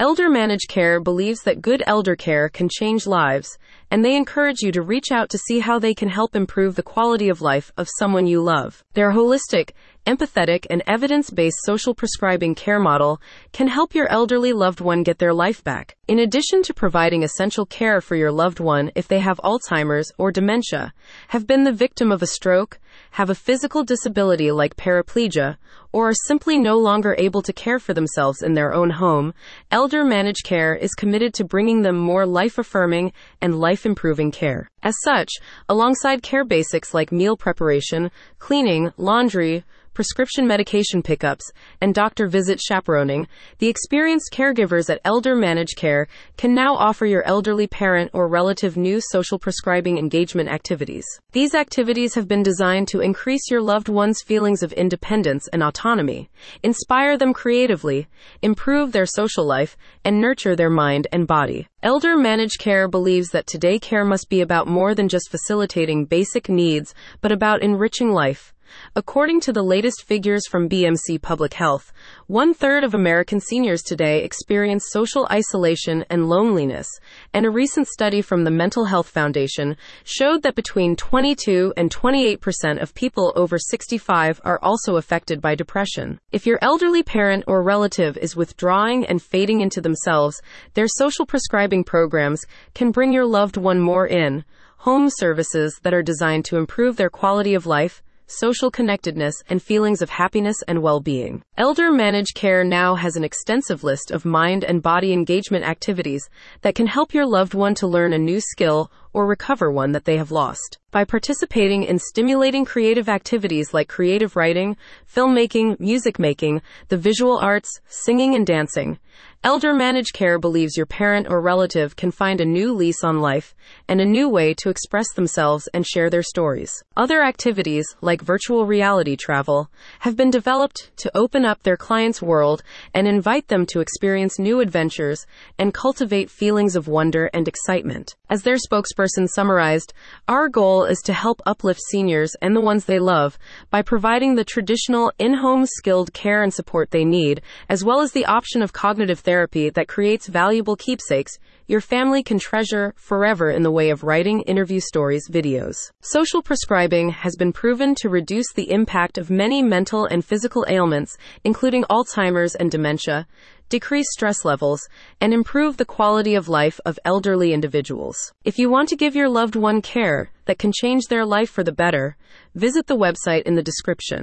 Elder Managed Care believes that good elder care can change lives, and they encourage you to reach out to see how they can help improve the quality of life of someone you love. Their holistic, empathetic, and evidence based social prescribing care model can help your elderly loved one get their life back. In addition to providing essential care for your loved one if they have Alzheimer's or dementia, have been the victim of a stroke, have a physical disability like paraplegia, or are simply no longer able to care for themselves in their own home, Elder Managed Care is committed to bringing them more life affirming and life improving care. As such, alongside care basics like meal preparation, cleaning, laundry, prescription medication pickups, and doctor visit chaperoning, the experienced caregivers at Elder Managed Care can now offer your elderly parent or relative new social prescribing engagement activities. These activities have been designed to increase your loved one's feelings of independence and autonomy, inspire them creatively, improve their social life, and nurture their mind and body. Elder Managed Care believes that today care must be about more than just facilitating basic needs, but about enriching life. According to the latest figures from BMC Public Health, one third of American seniors today experience social isolation and loneliness, and a recent study from the Mental Health Foundation showed that between 22 and 28 percent of people over 65 are also affected by depression. If your elderly parent or relative is withdrawing and fading into themselves, their social prescribing programs can bring your loved one more in. Home services that are designed to improve their quality of life social connectedness, and feelings of happiness and well being. Elder Managed Care now has an extensive list of mind and body engagement activities that can help your loved one to learn a new skill or recover one that they have lost. By participating in stimulating creative activities like creative writing, filmmaking, music making, the visual arts, singing, and dancing, Elder Managed Care believes your parent or relative can find a new lease on life and a new way to express themselves and share their stories. Other activities, like virtual reality travel, have been developed to open up their clients' world and invite them to experience new adventures and cultivate feelings of wonder and excitement. As their spokesperson summarized, our goal is to help uplift seniors and the ones they love by providing the traditional in home skilled care and support they need, as well as the option of cognitive therapy that creates valuable keepsakes your family can treasure forever in the way of writing interview stories, videos. Social prescribing has been proven to reduce the impact of many mental and physical ailments, including Alzheimer's and dementia, decrease stress levels, and improve the quality of life of elderly individuals. If you want to give your loved one care that can change their life for the better, visit the website in the description.